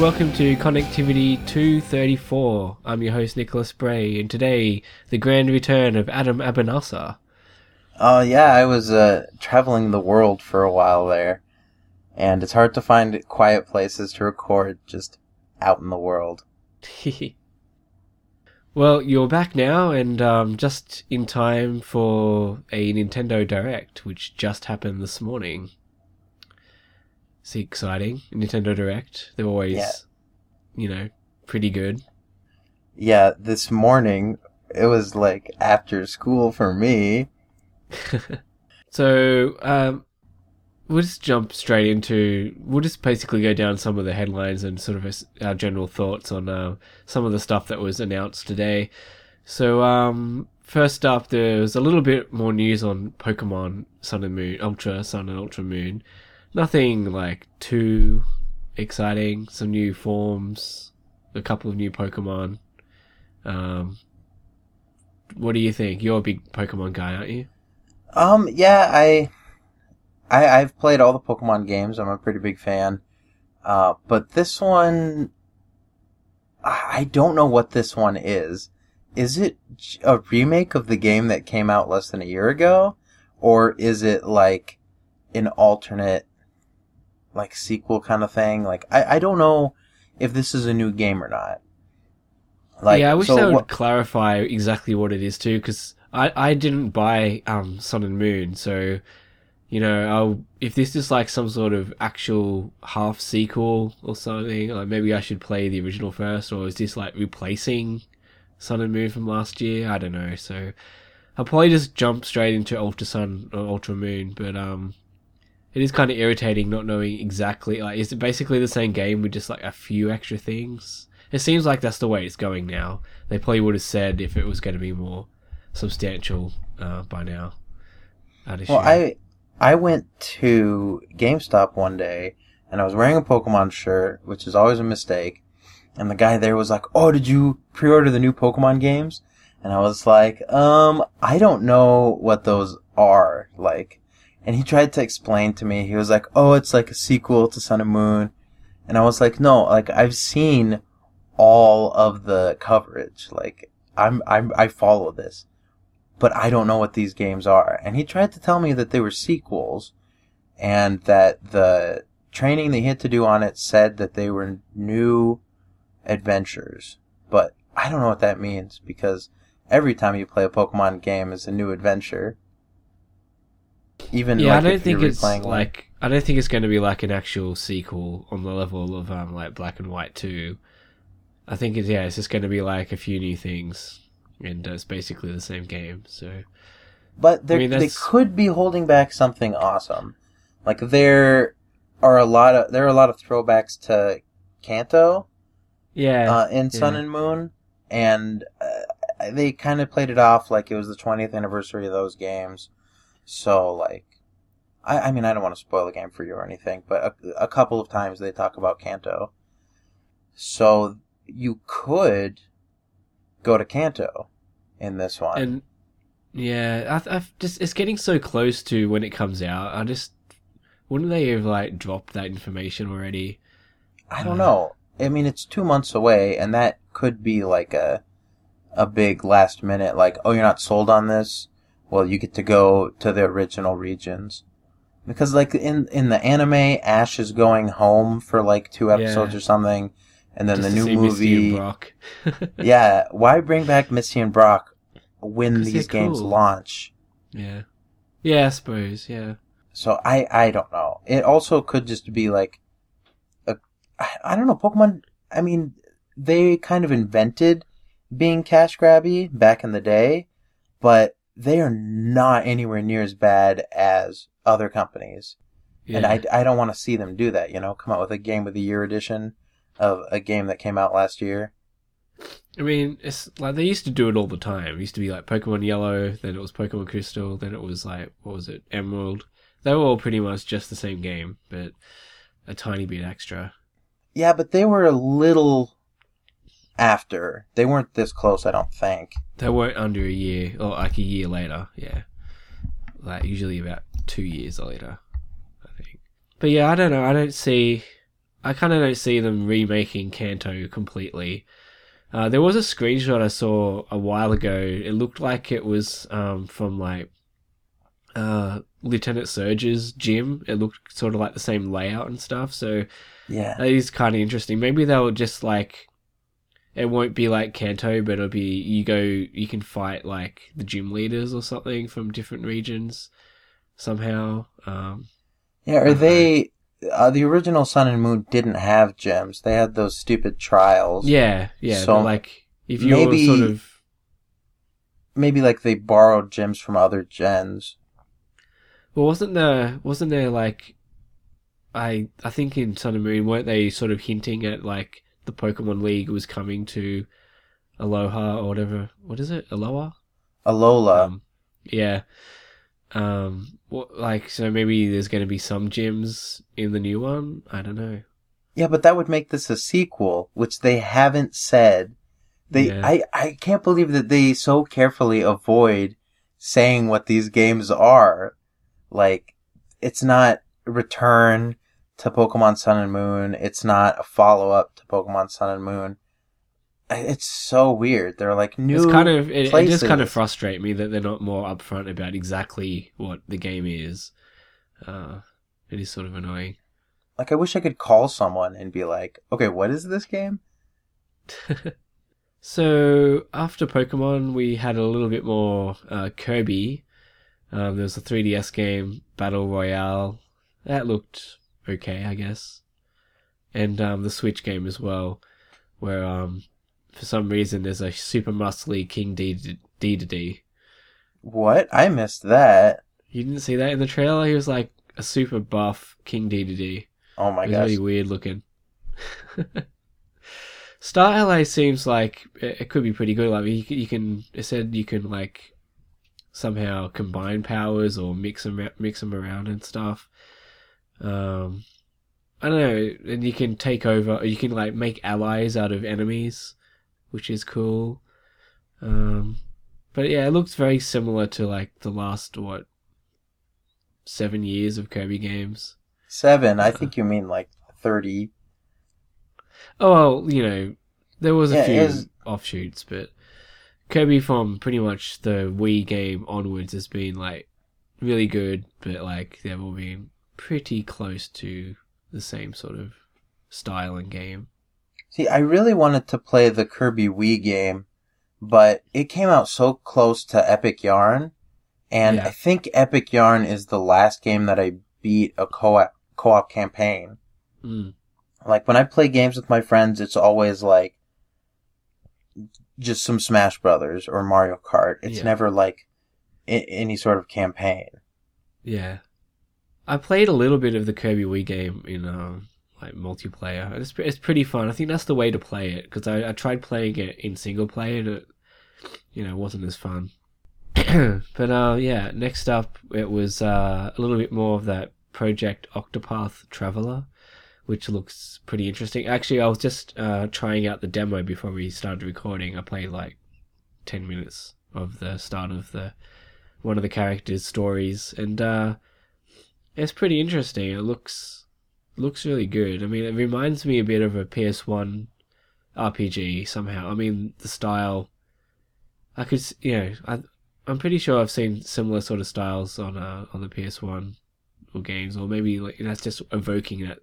Welcome to Connectivity 234. I'm your host Nicholas Bray, and today the grand return of Adam Abou-Nasr. Oh yeah, I was uh, traveling the world for a while there, and it's hard to find quiet places to record just out in the world. well, you're back now, and um, just in time for a Nintendo Direct, which just happened this morning. It's exciting. Nintendo Direct. They're always, Yeah. you know, pretty good. Yeah, this morning it was like after school for me. So, um, we'll just jump straight into. We'll just basically go down some of the headlines and sort of our general thoughts on uh, some of the stuff that was announced today. So, um, first up, there was a little bit more news on Pokemon Sun and Moon, Ultra Sun and Ultra Moon. Nothing like too exciting. Some new forms, a couple of new Pokemon. Um, what do you think? You're a big Pokemon guy, aren't you? Um, yeah, I, I, I've played all the Pokemon games. I'm a pretty big fan. Uh, but this one, I I don't know what this one is. Is it a remake of the game that came out less than a year ago? Or is it like an alternate, like sequel kind of thing? Like, I, I don't know if this is a new game or not. Like, yeah, I wish so they would what- clarify exactly what it is too, because I, I didn't buy um Sun and Moon, so you know, I'll, if this is like some sort of actual half sequel or something, like maybe I should play the original first, or is this like replacing Sun and Moon from last year? I don't know. So I'll probably just jump straight into Ultra Sun or Ultra Moon, but um. It is kind of irritating not knowing exactly like is it basically the same game with just like a few extra things? It seems like that's the way it's going now. They probably would have said if it was going to be more substantial uh, by now. I'd assume. Well, I I went to GameStop one day and I was wearing a Pokemon shirt, which is always a mistake. And the guy there was like, "Oh, did you pre-order the new Pokemon games?" And I was like, "Um, I don't know what those are." Like, and he tried to explain to me. He was like, "Oh, it's like a sequel to Sun and Moon." And I was like, "No, like I've seen all of the coverage. Like, I'm I'm I follow this." but I don't know what these games are. And he tried to tell me that they were sequels and that the training they had to do on it said that they were new adventures. But I don't know what that means because every time you play a Pokemon game is a new adventure. Even yeah, like I don't think it's one. like I don't think it's going to be like an actual sequel on the level of um like Black and White Two. I think it's yeah, it's just going to be like a few new things, and uh, it's basically the same game. So But they mean, they could be holding back something awesome. Like there are a lot of there are a lot of throwbacks to Kanto yeah, uh, in Sun yeah. and Moon, and uh, they kind of played it off like it was the 20th anniversary of those games. So, like, I, I mean, I don't want to spoil the game for you or anything, but a, a couple of times they talk about Kanto. So, you could go to Kanto in this one. and yeah, I, I've just it's getting so close to when it comes out. I just wouldn't they have like dropped that information already? I don't know. I mean, it's two months away, and that could be like a a big last minute, like, oh, you're not sold on this. Well, you get to go to the original regions because, like in in the anime, Ash is going home for like two episodes Yeah. or something, and then Just the new see Misty and movie. Brock. yeah, why bring back Misty and Brock when these games cool. launch? yeah, yeah, I suppose. Yeah, So I I don't know. It also could just be like a I don't know Pokemon. I mean, they kind of invented being cash grabby back in the day, but they are not anywhere near as bad as other companies. yeah. And I I don't want to see them do that. You know, come out with a game of the year edition of a game that came out last year. I mean, it's like they used to do it all the time. It used to be like Pokemon Yellow, then it was Pokemon Crystal, then it was like what was it, Emerald. They were all pretty much just the same game, but a tiny bit extra. Yeah, but they were a little after. They weren't this close, I don't think. They weren't under a year, or like a year later. Yeah, like usually about two years later, I think. But yeah, I don't know. I don't see. I kind of don't see them remaking Kanto completely. Uh, there was a screenshot I saw a while ago. It looked like it was um, from like uh, Lieutenant Surge's gym. It looked sort of like the same layout and stuff. So Yeah. that is kind of interesting. Maybe they'll just like it won't be like Kanto, but it'll be you go you can fight like the gym leaders or something from different regions somehow. Um, Yeah, are they uh, the original Sun and Moon didn't have gems. They had those stupid trials. yeah, yeah. So like if you're maybe- sort of Maybe like they borrowed gems from other gens. well, wasn't there wasn't there like I I think in Sun and Moon weren't they sort of hinting at like the Pokemon League was coming to Aloha or whatever. What is it? Aloha. Alola. Um, yeah. Um, what like so maybe there's going to be some gyms in the new one. I don't know. yeah, but that would make this a sequel, which they haven't said. They Yeah. I I can't believe that they so carefully avoid saying what these games are. Like it's not Return to Pokemon Sun and Moon. It's not a follow up to Pokemon Sun and Moon. It's so weird. They're like new. it's kind of it, it does kind of frustrate me that they're not more upfront about exactly what the game is. Uh, it is sort of annoying. like I wish I could call someone and be like, "Okay, what is this game?" So after Pokemon, we had a little bit more uh, Kirby. Um, there was a 3DS game, Battle Royale. That looked okay, I guess. And um, the Switch game as well, where um, for some reason there's a super muscly King D D D. What? I missed that. You didn't see that in the trailer? He was like a super buff King Dedede. Oh my god. gosh. really weird looking. Star Allies seems like it, could be pretty good. Like you, you can, it said you can like somehow combine powers or mix them mix them around and stuff. Um, I don't know, and you can take over. Or you can like make allies out of enemies, which is cool. Um, but yeah, it looks very similar to like the last what seven years of Kirby games. Seven. I think you mean like thirty. Oh well, you know, there was a Yeah, few is- offshoots, but Kirby from pretty much the Wii game onwards has been like really good, but like they've all been pretty close to the same sort of style and game. See, I really wanted to play the Kirby Wii game, but it came out so close to Epic Yarn, and Yeah. I think Epic Yarn is the last game that I beat a co-op co-op campaign. Mm. Like when I play games with my friends, it's always like just some Smash Brothers or Mario Kart. It's Yeah. never like I- any sort of campaign. Yeah, I played a little bit of the Kirby Wii game in um like multiplayer. It's it's pretty fun. I think that's the way to play it because I, I tried playing it in single player and it you know wasn't as fun. but uh yeah, next up it was uh, a little bit more of that Project Octopath Traveler, which looks pretty interesting. Actually, I was just uh, trying out the demo before we started recording. I played like ten minutes of the start of the one of the characters' stories, and uh, it's pretty interesting. It looks looks really good. I mean, it reminds me a bit of a PS1 RPG somehow. I mean, the style. I could, you know, I, I'm pretty sure I've seen similar sort of styles on uh, on the PS1 or games, or maybe like that's just evoking that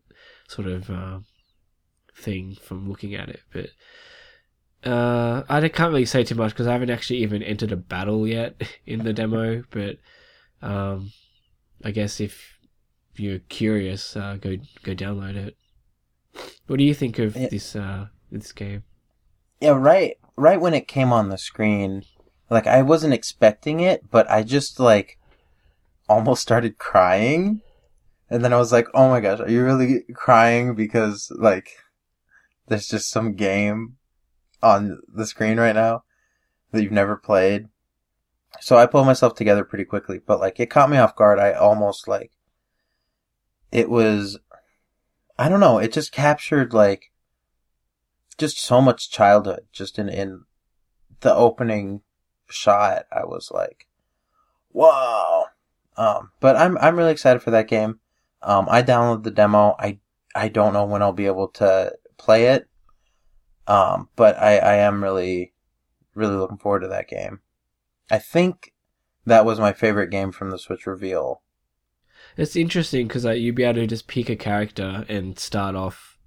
sort of uh, thing from looking at it. But uh, I can't really say too much because I haven't actually even entered a battle yet in the demo. But um, I guess if you're curious, uh, go go download it. What do you think of Yeah. this uh, this game? Yeah, right. Right when it came on the screen, like I wasn't expecting it, but I just like almost started crying, and then I was like, "Oh my gosh, are you really crying because like there's just some game on the screen right now that you've never played?" So I pulled myself together pretty quickly, but like it caught me off guard. I almost like it was I don't know, it just captured like just so much childhood just in in the opening shot i was like whoa um but i'm i'm really excited for that game um i downloaded the demo i I don't know when I'll be able to play it. Um, but I, I am really, really looking forward to that game. I think that was my favorite game from the Switch reveal. It's interesting because like you'd be able to just pick a character and start off.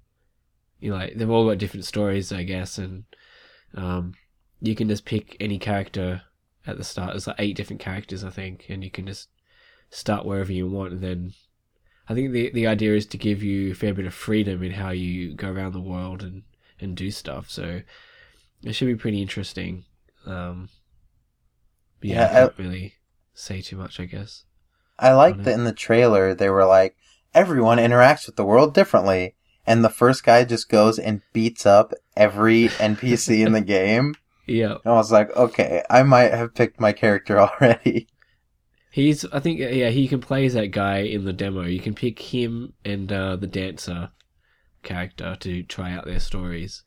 You know, like they've all got different stories, I guess, and um, you can just pick any character at the start. There's like eight different characters, I think, and you can just start wherever you want. And then I think the the idea is to give you a fair bit of freedom in how you go around the world and and do stuff. So it should be pretty interesting. Um, yeah, Yeah, I can't really say too much, I guess. I like Mhm. that in the trailer they were like, everyone interacts with the world differently. And the first guy just goes and beats up every NPC in the game. Yeah, And I was like, okay, I might have picked my character already. he's. I think yeah, he can play as that guy in the demo. You can pick him and uh, the dancer character to try out their stories.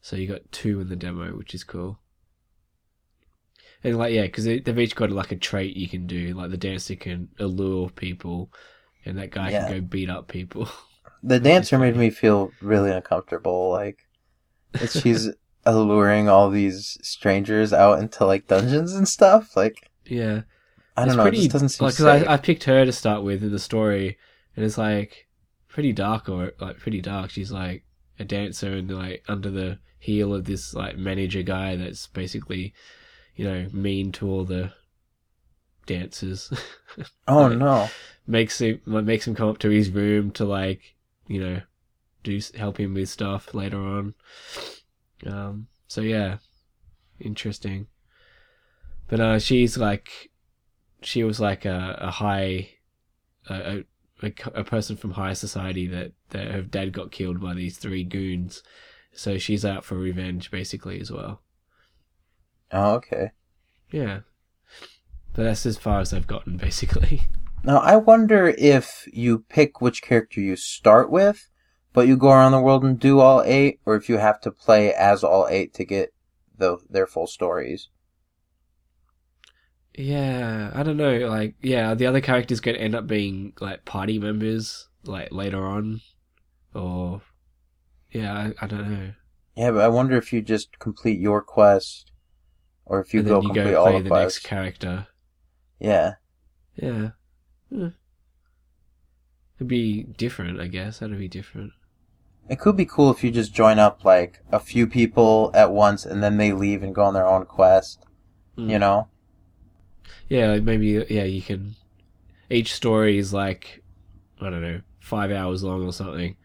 So you got two in the demo, which is cool. And like yeah, because they, they've each got like a trait you can do. Like the dancer can allure people, and that guy Yeah. can go beat up people. The dancer made me feel really uncomfortable. Like, she's alluring all these strangers out into like dungeons and stuff. Like, yeah, I don't It's know, pretty, it just doesn't seem like, 'cause safe. I, I picked her to start with in the story, and it's like pretty dark or like pretty dark. She's like a dancer and like under the heel of this like manager guy that's basically, you know, mean to all the dancers. oh like- no. makes him like, makes him come up to his room to like you know do help him with stuff later on. Um. So yeah, interesting. But uh, she's like, she was like a, a high, a, a a person from high society that that her dad got killed by these three goons. So she's out for revenge basically as well. Oh, okay. Yeah. But that's as far as I've gotten basically. Now, I wonder if you pick which character you start with, but you go around the world and do all eight, or if you have to play as all eight to get the, their full stories. Yeah, I don't know. Like, yeah, the other characters could end up being like party members, like later on, or yeah, I, I don't know. Yeah, but I wonder if you just complete your quest, or if you and go then you complete go all play the next character. Yeah. Yeah, it'd be different, I guess. That'd be different. It could be cool if you just join up like a few people at once and then they leave and go on their own quest. Mm. You know? Yeah, like maybe yeah, you can. Each story is like, I don't know, five hours long or something,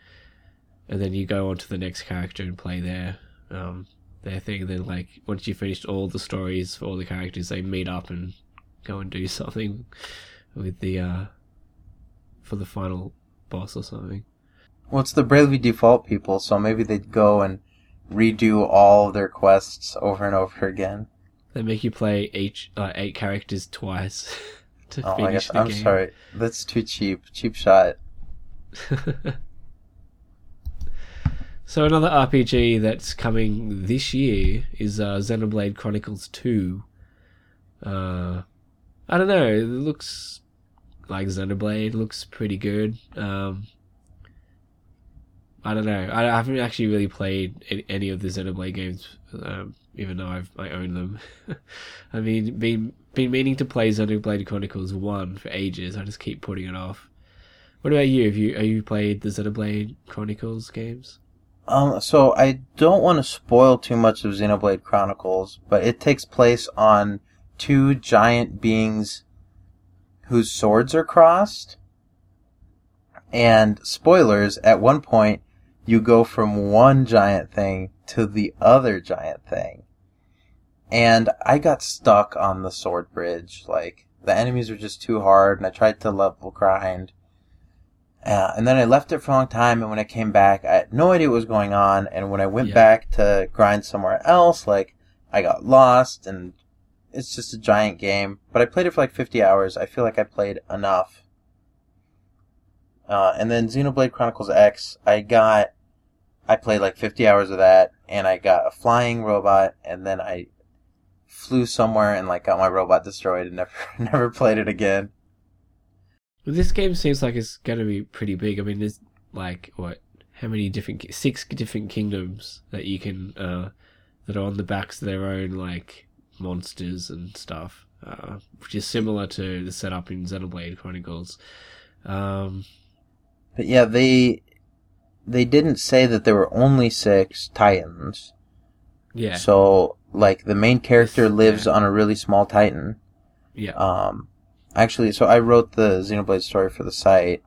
and then you go on to the next character and play there. um their thing. Then like once you finished all the stories for all the characters, they meet up and go and do something with the uh for the final boss or something. Well, it's the Bravely Default people, so maybe they'd go and redo all their quests over and over again. They make you play each uh, eight characters twice to Oh, finish the I'm game. sorry. That's too cheap. Cheap shot. so another RPG that's coming this year is uh, Xenoblade Chronicles Two. Uh, I don't know. It looks like Xenoblade. Looks pretty good. Um, I don't know. I haven't actually really played any of the Xenoblade games, um, even though I've I own them. I mean, been been meaning to play Xenoblade Chronicles One for ages. I just keep putting it off. What about you? Have you have you played the Xenoblade Chronicles games? Um, so I don't want to spoil too much of Xenoblade Chronicles, but it takes place on two giant beings whose swords are crossed. And spoilers, at one point, you go from one giant thing to the other giant thing. And I got stuck on the sword bridge. Like, the enemies were just too hard, and I tried to level grind. Uh, and then I left it for a long time, and when I came back, I had no idea what was going on. And when I went Yeah. back to grind somewhere else, like, I got lost, and it's just a giant game. But I played it for like 50 hours. I feel like I played enough. Uh, and then Xenoblade Chronicles X, I got, I played like 50 hours of that, and I got a flying robot, and then I flew somewhere and like got my robot destroyed and never, never played it again. Well, this game seems like it's going to be pretty big. I mean, there's like what how many different ki- six different kingdoms that you can uh, that are on the backs of their own like monsters and stuff, uh, which is similar to the setup in Xenoblade Chronicles. Um, But yeah, they they didn't say that there were only six titans. yeah, So like the main character lives Yeah. on a really small titan. yeah, Um, actually, so I wrote the Xenoblade story for the site,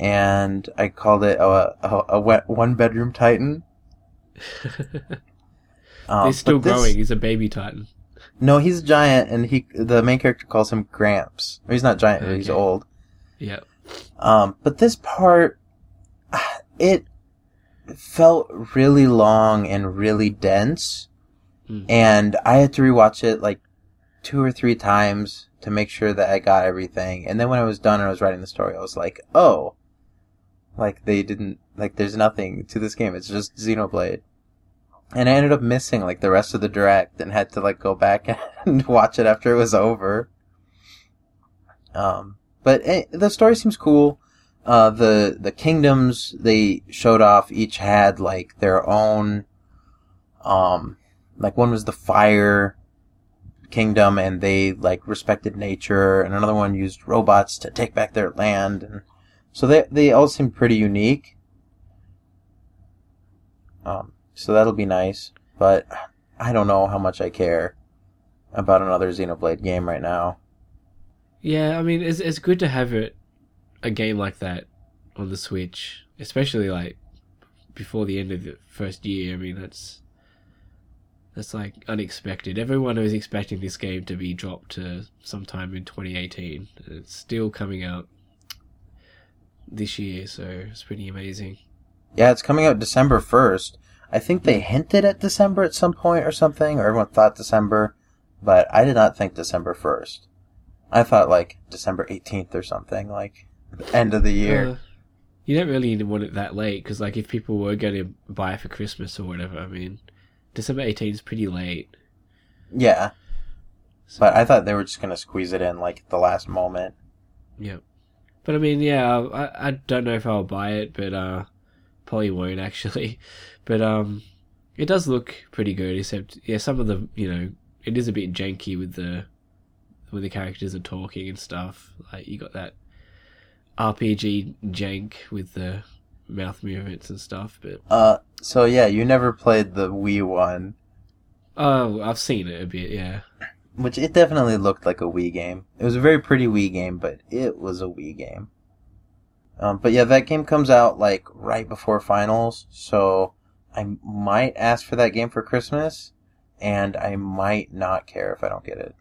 and I called it a, a, a one bedroom titan. Um, he's still but this- growing. He's a baby titan. No, he's a giant, and he the main character calls him Gramps. He's not giant, but he's old. Yeah, Um, but this part, it felt really long and really dense, Hmm. and I had to rewatch it like two or three times to make sure that I got everything. And then when I was done and I was writing the story, I was like, oh, like they didn't like. There's nothing to this game. It's just Xenoblade. And I ended up missing like the rest of the direct and had to like go back and watch it after it was over. Um, but eh, the story seems cool. Uh, the the kingdoms they showed off each had like their own. Um, like one was the fire kingdom, and they like respected nature, and another one used robots to take back their land, and so they they all seem pretty unique. Um, so that'll be nice, but I don't know how much I care about another Xenoblade game right now. yeah. I mean, it's it's good to have it a game like that on the Switch, especially like before the end of the first year. I mean, that's that's like unexpected. Everyone was expecting this game to be dropped to sometime in 2018. It's still coming out this year, so it's pretty amazing. Yeah, it's coming out December 1st. I think they hinted at December at some point or something, or everyone thought December, but I did not think December 1st. I thought like December 18th or something, like end of the year. Uh, you don't really want it that late because, like, if people were going to buy it for Christmas or whatever, I mean, December 18th is pretty late. yeah, So, but I thought they were just gonna squeeze it in like at the last moment. yeah. But I mean, yeah, I, I don't know if I'll buy it, but uh, probably won't actually. But um, it does look pretty good. Except, yeah, some of the you know, it is a bit janky with the when the characters are talking and stuff. Like you got that RPG jank with the mouth movements and stuff. But Uh, so yeah, you never played the Wii one, oh, I've seen it a bit. Yeah. which it definitely looked like a Wii game. It was a very pretty Wii game, but it was a Wii game. Um, but yeah, that game comes out like right before finals, so I might ask for that game for Christmas, and I might not care if I don't get it.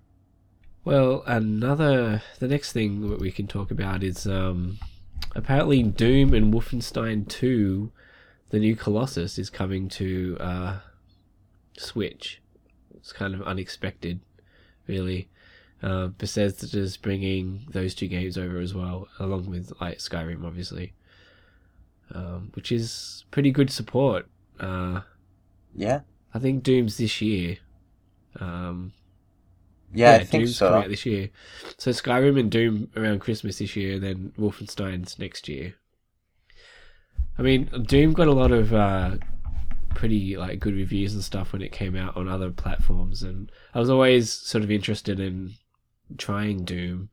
Well, another the next thing that we can talk about is um, apparently Doom and Wolfenstein 2, the new Colossus, is coming to uh, Switch. It's kind of unexpected, really. Uh, Bethesda's bringing those two games over as well, along with like Skyrim, obviously, um, which is pretty good support. Uh, Yeah, I think Doom's this year. Um, yeah, I think Doom's so. coming out this year. So Skyrim and Doom around Christmas this year, and then Wolfenstein's next year. I mean, Doom got a lot of uh, pretty like good reviews and stuff when it came out on other platforms, and I was always sort of interested in trying Doom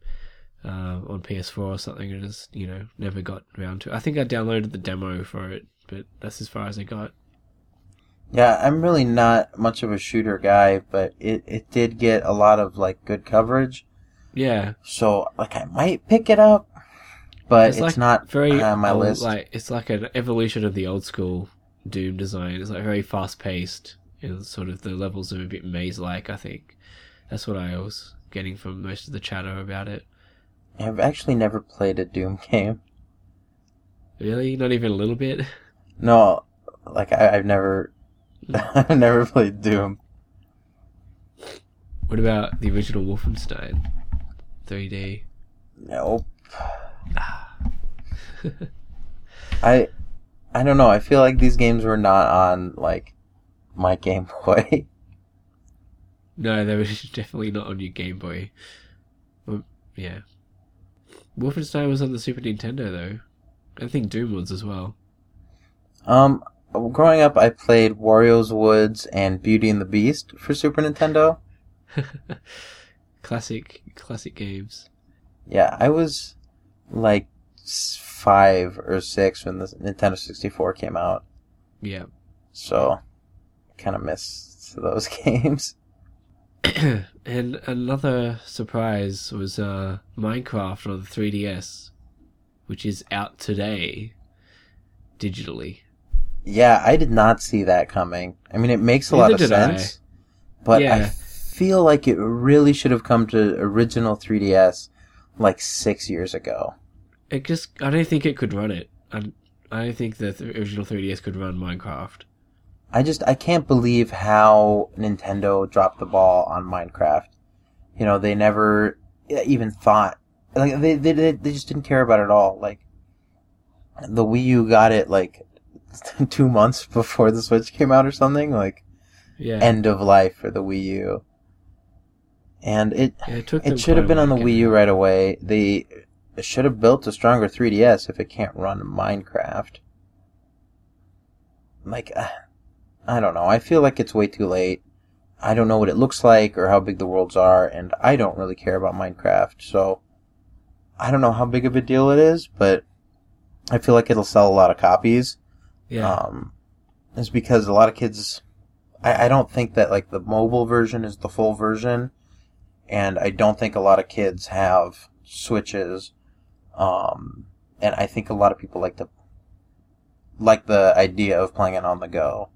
uh, on PS4 or something, and just you know never got around to. it. I think I downloaded the demo for it, but that's as far as I got. Yeah, I'm really not much of a shooter guy, but it, it did get a lot of like good coverage, Yeah, so like I might pick it up, but it's, like not very on my old, list. Like it's like an evolution of the old school Doom design. It's like very fast paced. And sort of the levels are a bit maze like. I think that's what I was getting from most of the chatter about it. I've actually never played a Doom game. Really, not even a little bit. No, like I, I've never, I've never played Doom. What about the original Wolfenstein, 3D? Nope. I, I don't know. I feel like these games were not on like my Game Boy. No, they were definitely not on your Game Boy. Well, yeah, Wolfenstein was on the Super Nintendo though. I think Doom was as well. Um, growing up, I played Wario's Woods and Beauty and the Beast for Super Nintendo. classic, classic games. Yeah, I was like five or six when the Nintendo 64 came out, Yeah. so kind of missed those games. and another surprise was uh, Minecraft on the 3DS, which is out today, digitally. Yeah, I did not see that coming. I mean, it makes a lot of did I. sense, but I feel like it really should have come to original 3DS like six years ago. It just, I don't think it could run it. I, I don't think the th- original 3DS could run Minecraft. I just I can't believe how Nintendo dropped the ball on Minecraft. You know, they never even thought like they they they just didn't care about it at all. Like the Wii U got it like two months before the Switch came out or something. Like Yeah. end of life for the Wii U. And it Yeah, it it should have been on the Wii U right away. They should have built a stronger 3DS if it can't run Minecraft. Like, uh, I don't know. I feel like it's way too late. I don't know what it looks like or how big the worlds are, and I don't really care about Minecraft, so I don't know how big of a deal it is, but I feel like it'll sell a lot of copies. Yeah. Um, is because a lot of kids, I, I don't think that like the mobile version is the full version, and I don't think a lot of kids have switches. Um, and I think a lot of people like the like the idea of playing it on the go.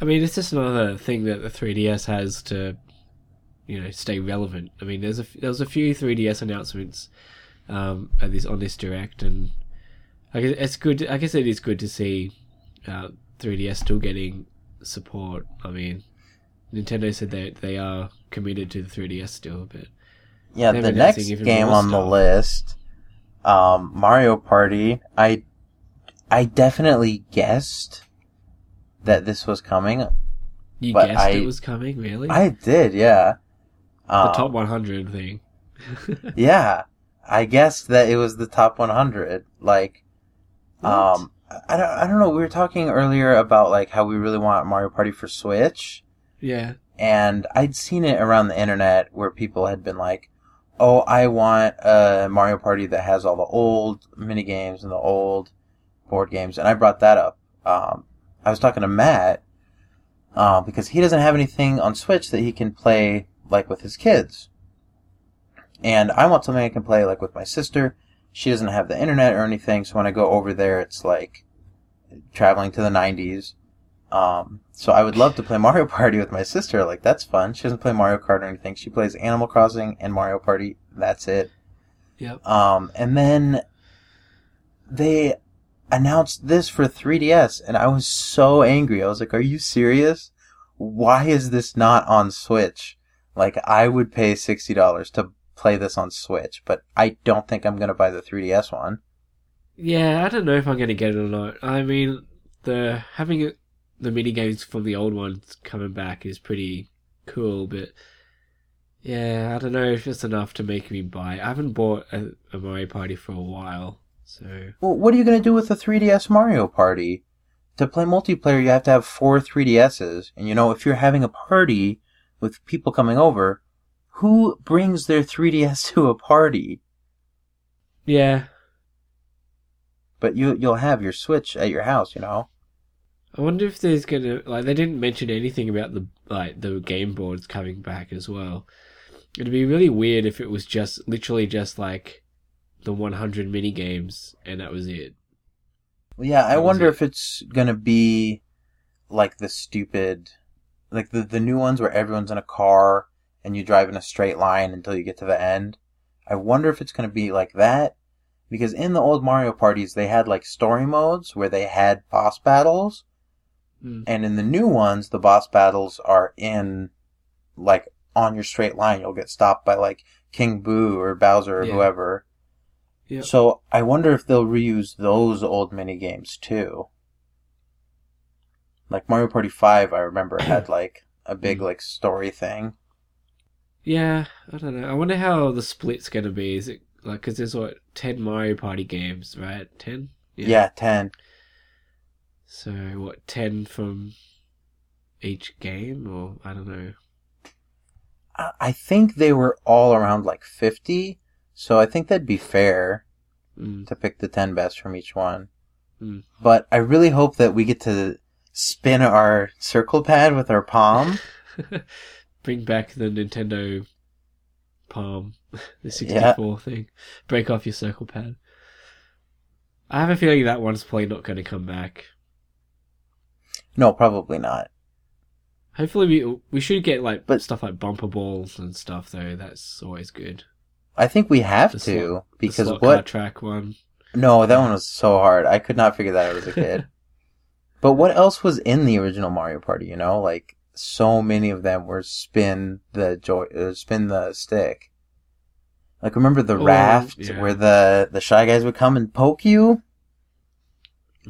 I mean, it's just another thing that the 3DS has to, you know, stay relevant. I mean, there's a there was a few 3DS announcements um, at this on this direct, and I guess it's good. I guess it is good to see uh, 3DS still getting support. I mean, Nintendo said that they are committed to the 3DS still, but Yeah, the next game on the list, um, Mario Party. I I definitely guessed that this was coming. you guessed I- it was coming. Really, I did, yeah. the Um, top 100 thing. Yeah, I guessed that it was the top 100. Like, um, I don't, I don't know. We were talking earlier about like how we really want Mario Party for Switch, yeah, and I'd seen it around the internet where people had been like, "Oh, I want a Mario Party that has all the old mini games and the old board games," and I brought that up. Um, I was talking to Matt uh, because he doesn't have anything on Switch that he can play like with his kids, and I want something I can play like with my sister. She doesn't have the internet or anything, so when I go over there, it's like traveling to the '90s. Um, so I would love to play Mario Party with my sister. Like that's fun. She doesn't play Mario Kart or anything. She plays Animal Crossing and Mario Party. That's it. yep. Um, and then they announced this for 3DS, and I was so angry. I was like, "Are you serious? Why is this not on Switch? Like, I would pay sixty dollars to play this on Switch, but I don't think I'm gonna buy the 3DS one." Yeah, I don't know if I'm gonna get it or not. I mean, the having it, the mini games from the old ones coming back is pretty cool, but yeah, I don't know if it's enough to make me buy. I haven't bought a, a Mario Party for a while, so Well, what are you gonna do with the 3DS Mario Party? To play multiplayer, you have to have four 3DSs, and you know, if you're having a party with people coming over, who brings their 3DS to a party? yeah. But you you'll have your Switch at your house, you know. I wonder if there's gonna like they didn't mention anything about the like the game boards coming back as well. It'd be really weird if it was just literally just like the 100 mini games and that was it. Well, yeah, I That was wonder it. if it's gonna be like the stupid, like the the new ones where everyone's in a car and you drive in a straight line until you get to the end. I wonder if it's gonna be like that, because in the old Mario parties they had like story modes where they had boss battles, Mm. and in the new ones the boss battles are in like on your straight line. You'll get stopped by like King Boo or Bowser or Yeah. whoever. Yep. So I wonder if they'll reuse those old mini games too. Like Mario Party Five, I remember had like a big Mm. like story thing. Yeah, I don't know. I wonder how the split's gonna be. Is it like because there's what ten Mario Party games, right? Ten. Yeah, ten. So what, ten from each game, or I don't know. I think they were all around like 50, so I think that'd be fair Mm. to pick the 10 best from each one. Mm. But I really hope that we get to spin our circle pad with our palm. Bring back the Nintendo Palm, the 64 thing. Break off your circle pad. I have a feeling that one's probably not going to come back. No, probably not. Hopefully, we we should get like But- stuff like bumper balls and stuff though. That's always good. I think we have The to slot- because what? track one? No, that one was so hard. I could not figure that out as a kid. but what else was in the original Mario Party? You know, like so many of them were spin the joy, uh, spin the stick. Like remember the Oh, raft yeah. where the the shy guys would come and poke you?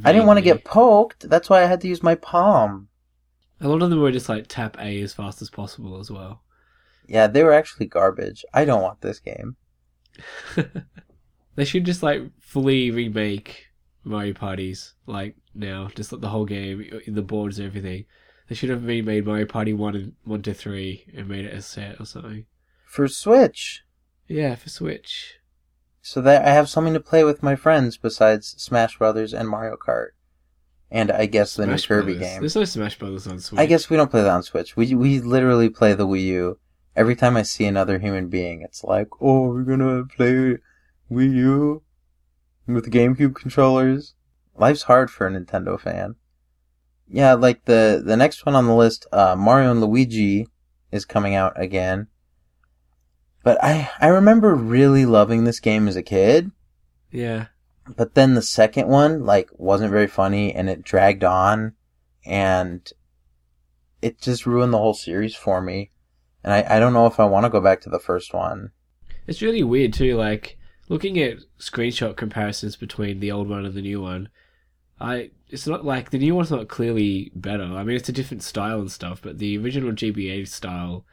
I didn't want to get poked. That's why I had to use my palm. A lot of them were just like tap A as fast as possible as well. Yeah, they were actually garbage. I don't want this game. they should just like fully remake Mario parties like now, just like the whole game, the boards and everything. They should have remade Mario Party one and one to three and made it a set or something. For Switch. Yeah, for Switch. So that I have something to play with my friends besides Smash Brothers and Mario Kart. And I guess the new Kirby Brothers. game. There's no Smash Brothers on Switch. I guess we don't play that on Switch. We we literally play the Wii U. Every time I see another human being, it's like, oh, we're gonna play Wii U with GameCube controllers. Life's hard for a Nintendo fan. Yeah, like the the next one on the list, uh, Mario and Luigi is coming out again. But I I remember really loving this game as a kid. Yeah. But then the second one, like, wasn't very funny and it dragged on and it just ruined the whole series for me. And I, I don't know if I want to go back to the first one. It's really weird too, like looking at screenshot comparisons between the old one and the new one. I it's not like the new one's not clearly better. I mean, it's a different style and stuff, but the original GBA style,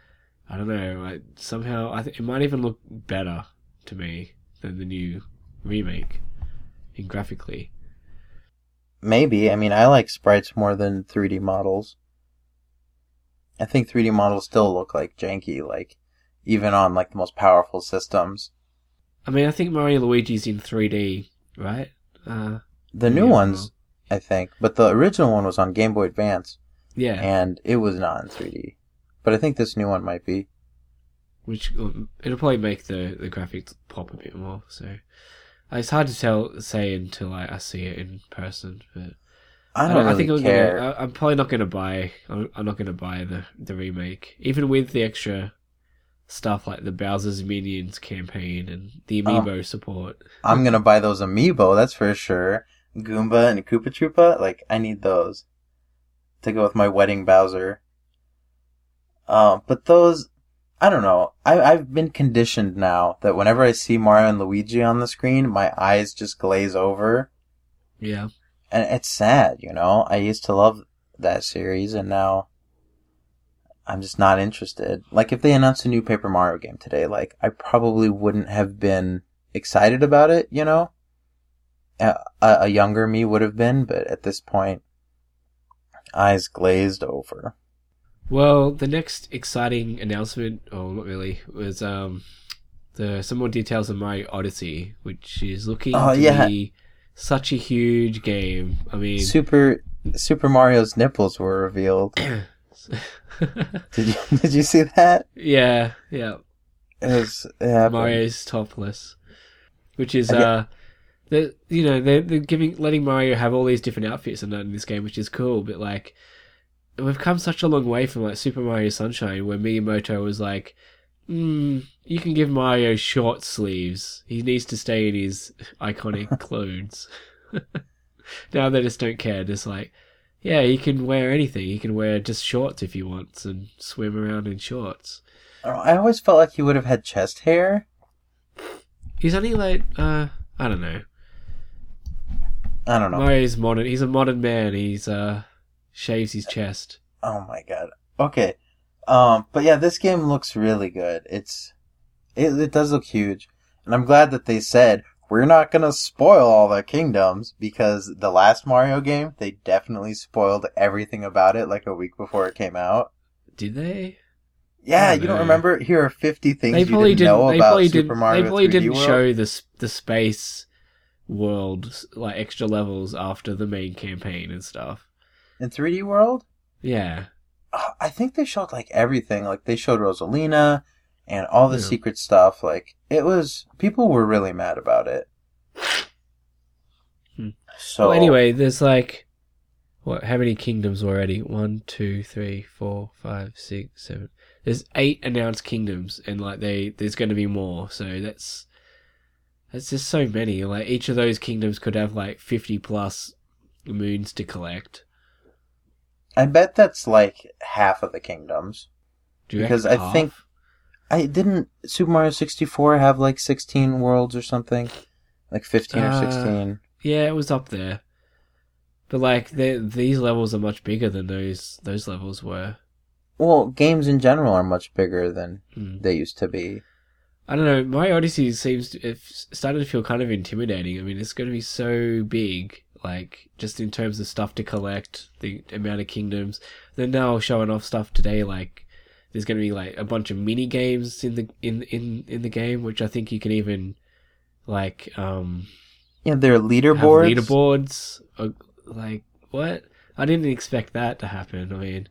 I don't know. Like, somehow, I think it might even look better to me than the new remake, in graphically. Maybe. I mean, I like sprites more than 3D models. I think 3D models still look like janky, like, even on, like, the most powerful systems. I mean, I think Mario Luigi's in 3D, right? Uh, The new Yeah. ones, I think, but the original one was on Game Boy Advance, yeah, and it was not in 3D. But I think this new one might be. which um, it'll probably make the the graphics pop a bit more. So uh, it's hard to tell say until I, I see it in person. But I don't really think I'm care. gonna. I, I'm probably not gonna buy. I'm, I'm not gonna buy the the remake, even with the extra stuff like the Bowser's Minions campaign and the Oh. amiibo support. I'm gonna buy those amiibo, that's for sure. Goomba and Koopa Troopa, like I need those to go with my wedding Bowser. Um, but those, I don't know. I I've been conditioned now that whenever I see Mario and Luigi on the screen, my eyes just glaze over, Yeah, and it's sad. You know, I used to love that series, and now I'm just not interested. Like if they announced a new Paper Mario game today, like I probably wouldn't have been excited about it. You know a, a younger me would have been, but at this point, eyes glazed over. Well, the next exciting announcement, or not really, was um the some more details of Mario Odyssey, which is looking Oh, to yeah. be such a huge game. I mean, Super Super Mario's nipples were revealed. Did you did you see that? yeah, yeah, It was. Mario's topless, which is uh, the you know they're, they're giving letting Mario have all these different outfits and in this game, which is cool. But like, we've come such a long way from like Super Mario Sunshine, where Miyamoto was like, hmm, you can give Mario short sleeves. He needs to stay in his iconic clothes. now they just don't care. Just like, yeah, he can wear anything. He can wear just shorts if he wants and swim around in shorts. I I always felt like he would have had chest hair. He's only like, uh, I don't know. I don't know. Mario's modern. He's a modern man. He's uh shaves his chest. Oh my god. Okay. Um, but yeah, this game looks really good. It's, it, it does look huge. And I'm glad that they said, we're not gonna spoil all the kingdoms because the last Mario game they definitely spoiled everything about it like a week before it came out. Did they? Yeah, Oh, you don't remember? Here are fifty things They you probably didn't didn't. know They about probably Super didn't. Mario They probably 3D didn't World. show the the space world like extra levels after the main campaign and stuff. in 3D World. Yeah. uh, I think they showed like everything. Like they showed Rosalina and all the Yeah. secret stuff. Like it was people were really mad about it. Hmm. So Well, anyway, there's like what? How many kingdoms already? One, two, three, four, five, six, seven. There's eight announced kingdoms, and like they, there's going to be more. So that's that's just so many. Like each of those kingdoms could have like fifty plus moons to collect. I bet that's like half of the kingdoms. Do you Because I half? think- I didn't Super Mario 64 have like 16 worlds or something, like 15 or Uh, 16. Yeah, it was up there. But like these levels are much bigger than those those levels were. Well, games in general are much bigger than Hmm. they used to be. I don't know. My Odyssey seems to, it's started to feel kind of intimidating. I mean, it's going to be so big, like just in terms of stuff to collect, the amount of kingdoms. They're now showing off stuff today, like there's going to be like a bunch of mini games in the in in in the game, which I think you can even like um Yeah, there are leaderboards. leaderboards. Uh, like what? I didn't expect that to happen. I mean,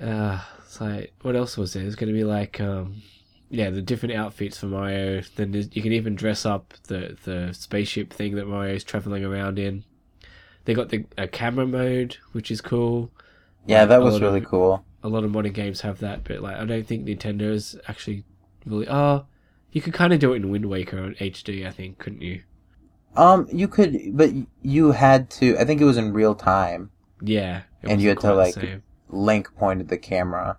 uh, it's like what else was there? It's going to be like um, yeah, the different outfits for Mario. Then you can even dress up the the spaceship thing that Mario's traveling around in. They got the a camera mode, which is cool. Yeah, that was really of- cool. A lot of modern games have that, but like I don't think Nintendo's actually really. Oh, you could kind of do it in Wind Waker on HD, I think, couldn't you? Um, you could, but you had to. I think it was in real time. Yeah, it And you had to, like. Link pointed the camera.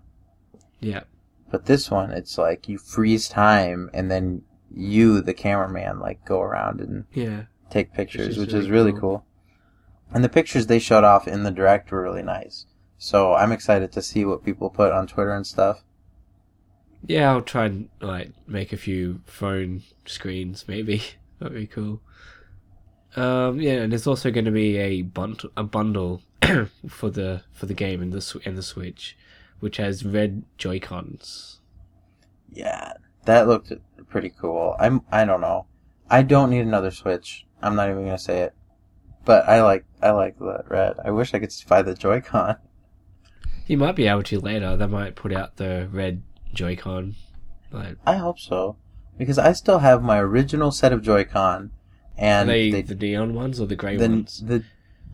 Yeah. But this one, it's like you freeze time, and then you, the cameraman, like go around and Yeah. take pictures, is which is really cool. cool. And the pictures they showed off in the direct were really nice. So I'm excited to see what people put on Twitter and stuff. Yeah, I'll try and like make a few phone screens, maybe. That'd be cool. Um, yeah, and there's also going to be a bundle, a bundle for the for the game and the and the Switch, which has red Joy Cons. Yeah, that looked pretty cool. I'm. I don't know. I don't need another Switch. I'm not even gonna say it. But I like. I like the red. I wish I could buy the Joy-Con. You might be able to later. They might put out the red Joy-Con. Like, I hope so because I still have my original set of Joy-Con, and they, they, the neon ones or the grey the ones? the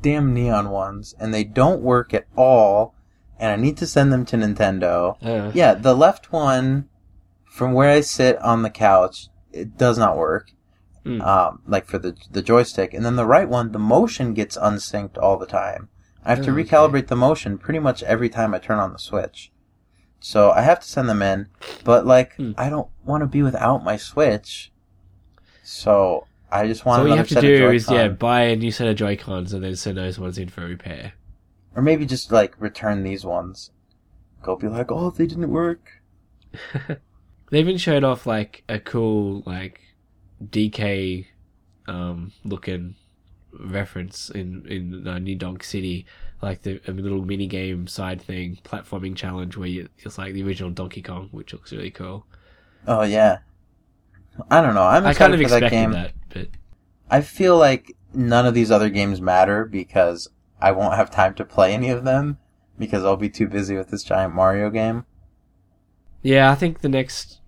damn neon ones, and they don't work at all. And I need to send them to Nintendo. Uh, Yeah, the left one, from where I sit on the couch, it does not work. Mm. Um, like for the the joystick, and then the right one, the motion gets unsynced all the time. I have to Oh, okay. recalibrate the motion pretty much every time I turn on the switch. So I have to send them in, but like Hmm. I don't want to be without my switch. So I just want so what you have to do is yeah, buy a new set of Joy Cons and then send those ones in for repair. Or maybe just like return these ones. Go be like, oh, they didn't work. They even showed off like a cool like DK um looking reference in in uh, New Donk City, like the a little mini game side thing, platforming challenge where you, it's like the original Donkey Kong, which looks really cool. Oh yeah. I don't know. I'm I kind of for that expected game. that, but I feel like none of these other games matter because I won't have time to play any of them because I'll be too busy with this giant Mario game. yeah, I think the next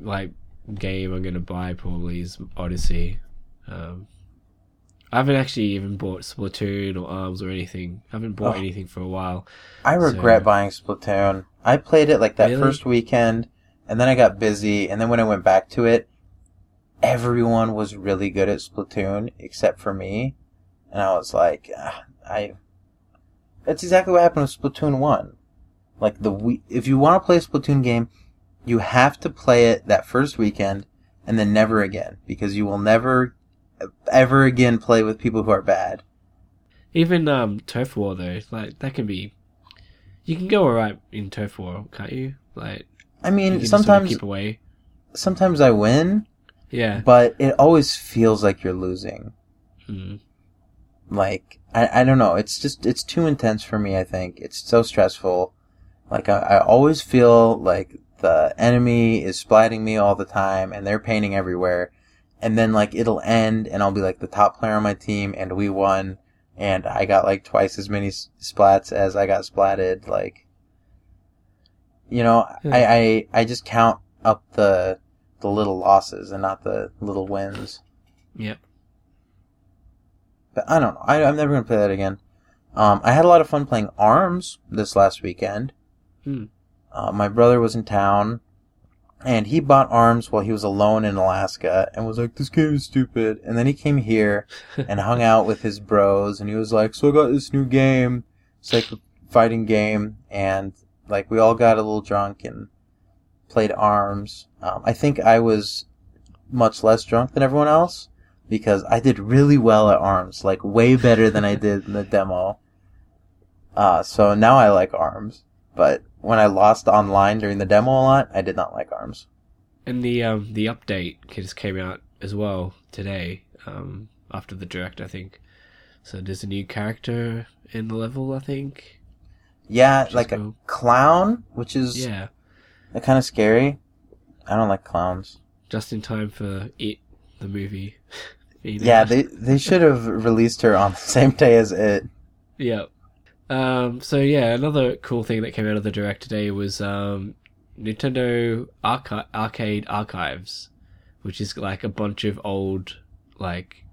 like game I'm gonna buy probably is Odyssey. Um, I haven't actually even bought Splatoon or Arms or anything. I haven't bought Oh. anything for a while. I regret So- buying Splatoon. I played it like that Really? first weekend and then I got busy and then when I went back to it, everyone was really good at Splatoon except for me. And I was like, ah, I That's exactly what happened with Splatoon 1. Like the we- if you want to play a Splatoon game, you have to play it that first weekend and then never again because you will never ever again play with people who are bad. Even um, Turf War though, like that can be. You can go alright in Turf War, can't you? Like I mean, just sort of sometimes keep away. sometimes I win, Yeah. but it always feels like you're losing. Mm. Like I, I don't know. It's just it's too intense for me. I think it's so stressful. Like I, I always feel like the enemy is splatting me all the time, and they're painting everywhere. And then like it'll end, and I'll be like the top player on my team, and we won, and I got like twice as many splats as I got splatted. Like, you know, Yeah. I, I I just count up the the little losses and not the little wins. Yep. But I don't know. I, I'm never gonna play that again. Um, I had a lot of fun playing Arms this last weekend. Hmm. Uh, my brother was in town, and he bought Arms while he was alone in Alaska, and was like, "This game is stupid." And then he came here and hung out with his bros, and he was like, "So I got this new game. It's like a fighting game, and like we all got a little drunk and played Arms. Um, I think I was much less drunk than everyone else." Because I did really well at arms, like way better than I did in the demo. Uh, so now I like arms, but when I lost online during the demo a lot, I did not like arms. And the um the update just came out as well today. Um, after the direct, I think. So there's a new character in the level, I think. Yeah, like a clown, which is Yeah, kind of scary. I don't like clowns. just in time for it, the movie. being Yeah, they they should have released her on the same day as it. Yeah. Um, so yeah, another cool thing that came out of the direct today was um, Nintendo Archi- Arcade Archives, which is like a bunch of old like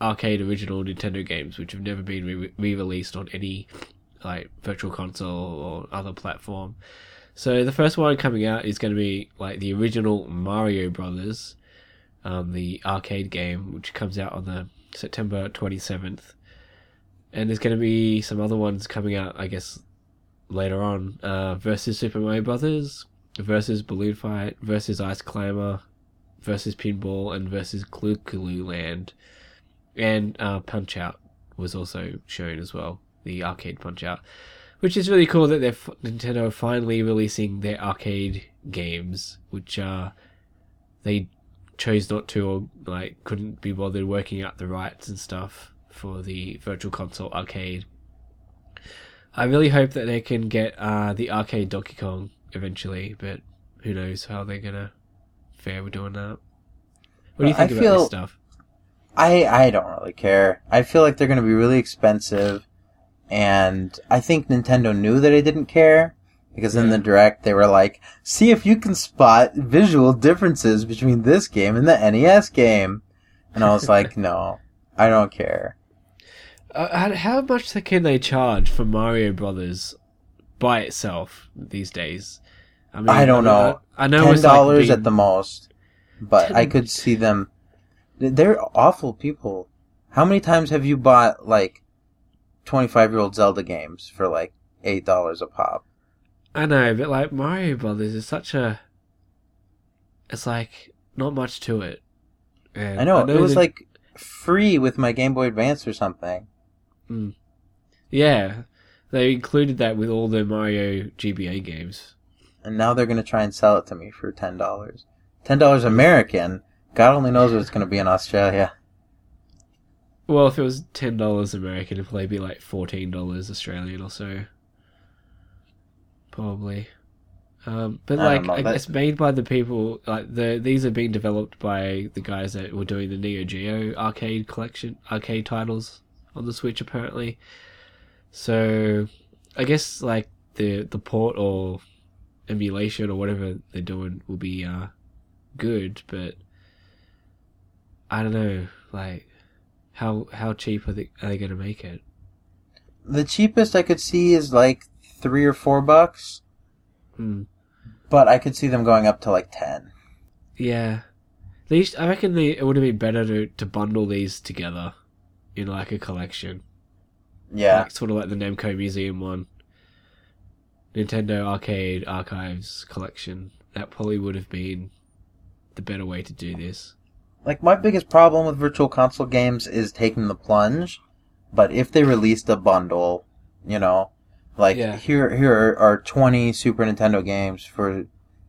arcade original Nintendo games which have never been re- re-released on any like virtual console or other platform. So the first one coming out is going to be like the original Mario Brothers, um, the arcade game, which comes out on the September twenty seventh and there's going to be some other ones coming out, I guess, later on. Uh, versus Super Mario Brothers, versus Balloon Fight, versus Ice Climber, versus Pinball, and versus Clue Land, and uh, Punch Out was also shown as well. The arcade Punch Out, which is really cool that they're f- Nintendo finally releasing their arcade games, which uh, they chose not to or like couldn't be bothered working out the rights and stuff for the virtual console arcade. I really hope that they can get uh, the arcade Donkey Kong eventually, but who knows how they're gonna fare with doing that. What do you Well, I think about feel- this stuff? I I don't really care. I feel like they're to be really expensive, and I think Nintendo knew that I didn't care because in the direct they were like, "See if you can spot visual differences between this game and the NES game," and I was like, "No, I don't care." Uh, how, much can they charge for Mario Brothers by itself these days? I, mean, I don't mean, know. I, I know Ten like dollars being- at the most, but I could see them. They're awful people. How many times have you bought like twenty-five-year-old Zelda games for like eight dollars a pop? I know, but like Mario Brothers is such a. It's like not much to it. And I know, it was that- like free with my Game Boy Advance or something. Hmm. yeah, they included that with all the Mario GBA games. And now they're gonna try and sell it to me for ten dollars. Ten dollars American. God only knows what it's gonna be in Australia. Well, if it was ten dollars American, it'd probably be like fourteen dollars Australian or so. Probably. Um, but like, I that- it's made by the people. Like the these are being developed by the guys that were doing the Neo Geo arcade collection, arcade titles on the Switch, apparently. So, I guess like the the port or emulation or whatever they're doing will be uh, good, but I don't know, like how how cheap are they are they going to make it? The cheapest I could see is like three or four bucks, Hmm. but I could see them going up to like ten. Yeah, these I reckon they, it would have been better to to bundle these together in like a collection, Yeah. like, sort of like the Namco Museum one, Nintendo Arcade Archives collection. That probably would have been the better way to do this. Like my biggest problem with virtual console games is taking the plunge, but if they released a bundle, you know, like Yeah. here here are 20 Super Nintendo games for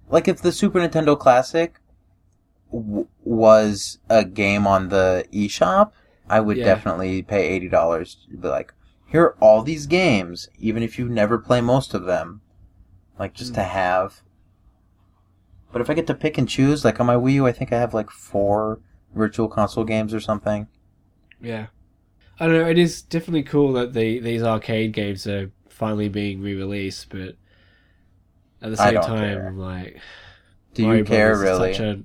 like if the Super Nintendo Classic w- was a game on the eShop, I would Yeah. definitely pay eighty dollars to be like, here are all these games, even if you never play most of them, like just to mm. have. But if I get to pick and choose, like on my Wii U, I think I have like four virtual console games or something. Yeah. I don't know. It is definitely cool that the these arcade games are finally being re-released, but at the same time, care. Like, Do Mario you care Brothers really? Such a...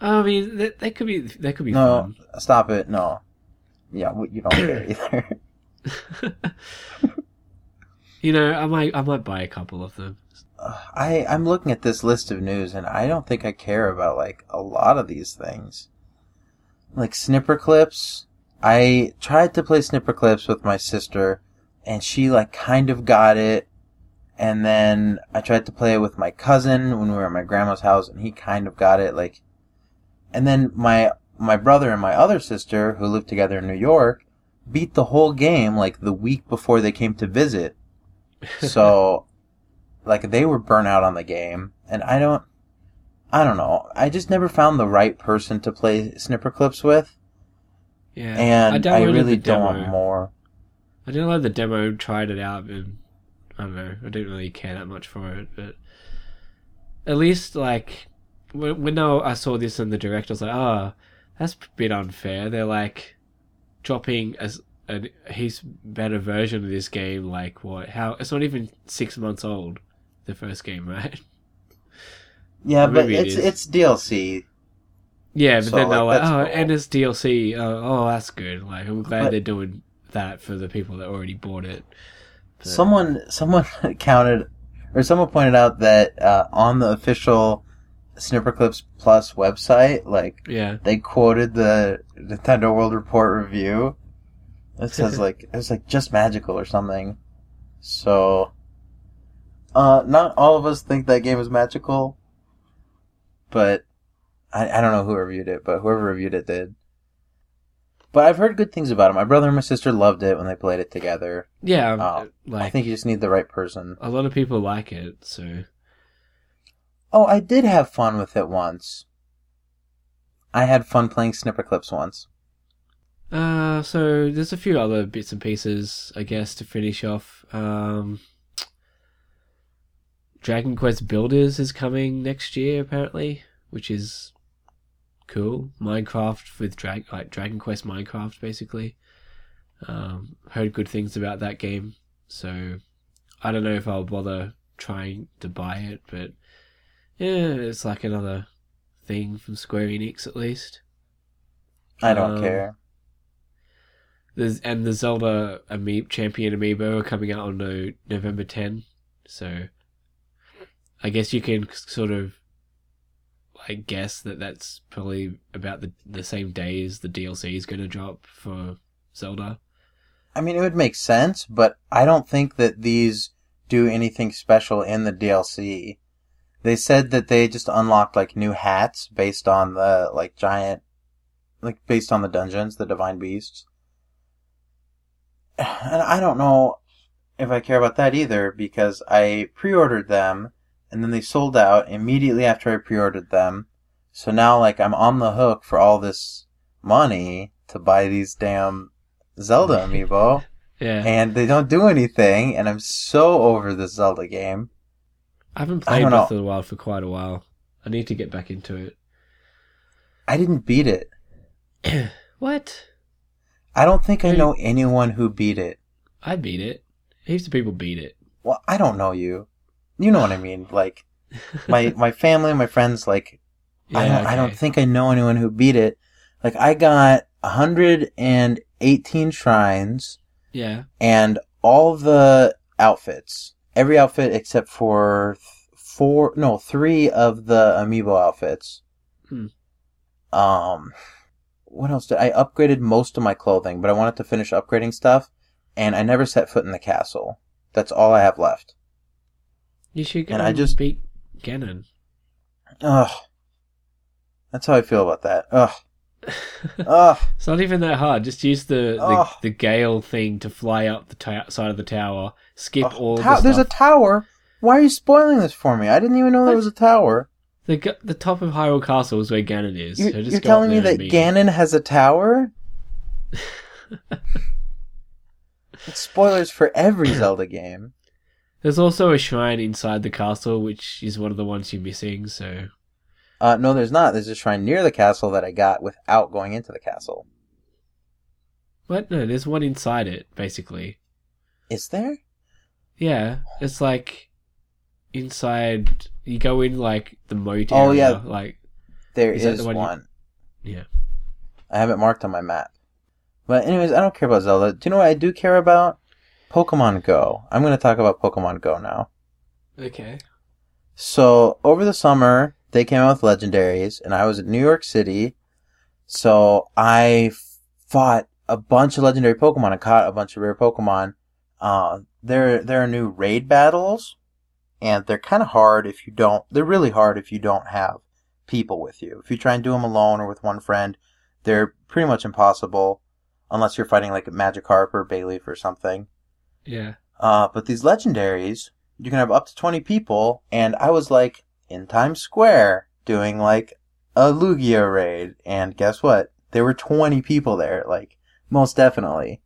I mean, they, could be they could be No, stop it. No. Yeah, you don't care either. you know, I might I might buy a couple of them. Uh, I I'm looking at this list of news, and I don't think I care about like a lot of these things. Like Snipperclips. I tried to play Snipperclips with my sister, and she like kind of got it. And then I tried to play it with my cousin when we were at my grandma's house, and he kind of got it. Like, and then my my brother and my other sister, who lived together in New York, beat the whole game like the week before they came to visit. So, like they were burnt out on the game, and I don't, I don't know. I just never found the right person to play Snipperclips with, Yeah, and I, downloaded really don't want more. I downloaded the demo, tried it out, and I don't know. I didn't really care that much for it, but at least like when, when I I saw this in the direct, I was like, oh, that's a bit unfair. They're like dropping as a he's better version of this game. Like what? How? It's not even six months old. The first game, right? Yeah, but it it's it's DLC. Yeah, but So, then they're like, like, oh, cool. and it's DLC. Oh, oh, that's good. Like I'm glad But- they're doing that for the people that already bought it. But- Someone someone counted, or someone pointed out that uh, on the official Snipperclips Plus website, like yeah. they quoted the Nintendo World Report review. It says like it was like just magical or something. So, uh, not all of us think that game is magical, but I, I don't know who reviewed it, but whoever reviewed it did. But I've heard good things about it. My brother and my sister loved it when they played it together. Yeah, Oh, like I think you just need the right person. a lot of people like it, so Oh, I did have fun with it once. I had fun playing Snipperclips once. uh so there's a few other bits and pieces, I guess, to finish off. Um Dragon Quest Builders is coming next year apparently, which is cool. Minecraft with drag like Dragon Quest Minecraft basically. Um heard good things about that game, so I don't know if I'll bother trying to buy it, but yeah, it's like another thing from Square Enix at least. I don't Um, care. There's and the Zelda Amiibo Champion Amiibo are coming out on no, November 10, so I guess you can sort of like guess that that's probably about the the same day as the DLC is going to drop for Zelda. I mean, it would make sense, but I don't think that these do anything special in the DLC. They said that they just unlocked like new hats based on the like giant, like based on the dungeons, the divine beasts. And I don't know if I care about that either because I pre-ordered them and then they sold out immediately after I pre-ordered them. So now like I'm on the hook for all this money to buy these damn Zelda amiibo Yeah, and they don't do anything and I'm so over this Zelda game. I haven't I played don't Breath know. of the Wild for quite a while. I need to get back into it. I didn't beat it. what? I don't think I know anyone who beat it. I beat it. Heaps of people beat it. Well, I don't know you. You know what I mean? Like my my family, my friends like I don't I don't think I know anyone who beat it. Like I got 118 shrines Yeah. and all the outfits. Every outfit except for th- four no, 3 of the amiibo outfits. Hmm. Um what else did I upgraded most of my clothing, but I wanted to finish upgrading stuff and I never set foot in the castle. That's all I have left. You should go And I just- beat Ganon. Ugh. That's how I feel about that. Ugh. Ugh. it's not even that hard. Just use the the, the gale thing to fly up the ta- side of the tower. Skip Ugh. all Ta- the There's a tower. Why are you spoiling this for me? I didn't even know there was a tower. The the top of Hyrule Castle is where Ganon is. You're, so just you're telling me that Ganon has a tower? it's spoilers for every Zelda game. There's also a shrine inside the castle, which is one of the ones you're missing. So Uh, no, there's not. There's a shrine near the castle that I got without going into the castle. what? No, there's one inside it, basically. Is there? Yeah, it's like inside. You go in like the moat. Oh, area, yeah. like There Is is, the one one. you- Yeah. I have it marked on my map. But anyways, I don't care about Zelda. Do you know what I do care about? Pokemon Go. I'm going to talk about Pokemon Go now. okay. So over the summer, they came out with legendaries, and I was in New York City. So I fought a bunch of legendary Pokemon and caught a bunch of rare Pokemon. Uh, there there are new raid battles, and they're kind of hard if you don't. They're really hard if you don't have people with you. If you try and do them alone or with one friend, they're pretty much impossible, unless you're fighting like a Magikarp or Bayleef or something. Yeah. Uh, but these legendaries, you can have up to 20 people, and I was like in Times Square doing like a Lugia raid, and guess what? There were 20 people there, like, most definitely.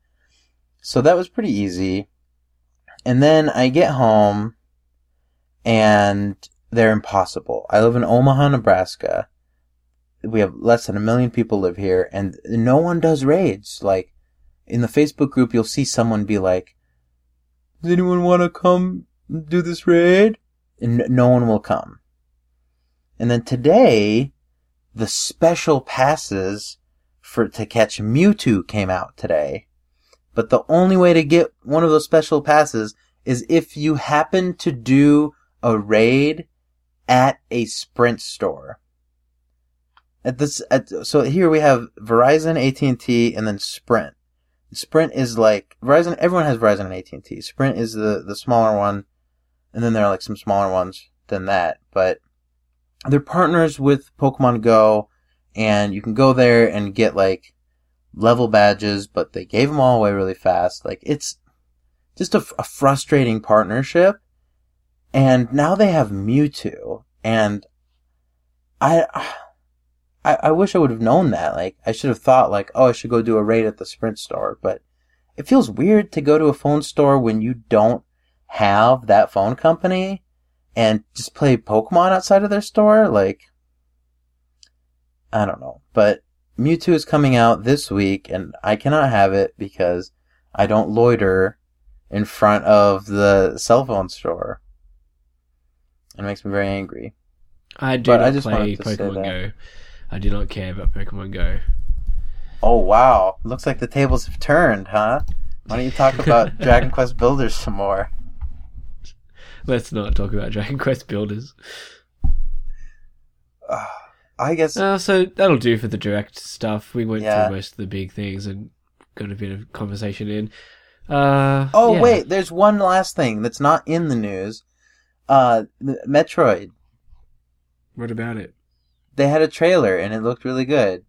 So that was pretty easy. And then I get home, and they're impossible. I live in Omaha, Nebraska. We have less than a million people live here, and no one does raids. Like, in the Facebook group, you'll see someone be like, does anyone want to come do this raid? And no one will come. And then today, the special passes for to catch Mewtwo came out today. But the only way to get one of those special passes is if you happen to do a raid at a Sprint store. At this, at, so here we have Verizon, AT&T, and then Sprint. Sprint is like Verizon. Everyone has Verizon and AT and T. Sprint is the the smaller one, and then there are like some smaller ones than that. But they're partners with Pokemon Go, and you can go there and get like level badges. But they gave them all away really fast. Like it's just a, a frustrating partnership. And now they have Mewtwo, and I. I, I wish I would have known that. Like, I should have thought, like, oh, I should go do a raid at the Sprint store. But it feels weird to go to a phone store when you don't have that phone company and just play Pokemon outside of their store. Like, I don't know. But Mewtwo is coming out this week, and I cannot have it because I don't loiter in front of the cell phone store. It makes me very angry. I do But not I just play Pokemon. Go. I do not care about Pokemon Go. Oh wow! Looks like the tables have turned, huh? Why don't you talk about Dragon Quest Builders some more? Let's not talk about Dragon Quest Builders. Uh, I guess Uh, so that'll do for the direct stuff. We went Yeah. through most of the big things and got a bit of conversation in. Uh, Oh yeah. wait, there's one last thing that's not in the news. Uh, Metroid. What about it? They had a trailer and it looked really good.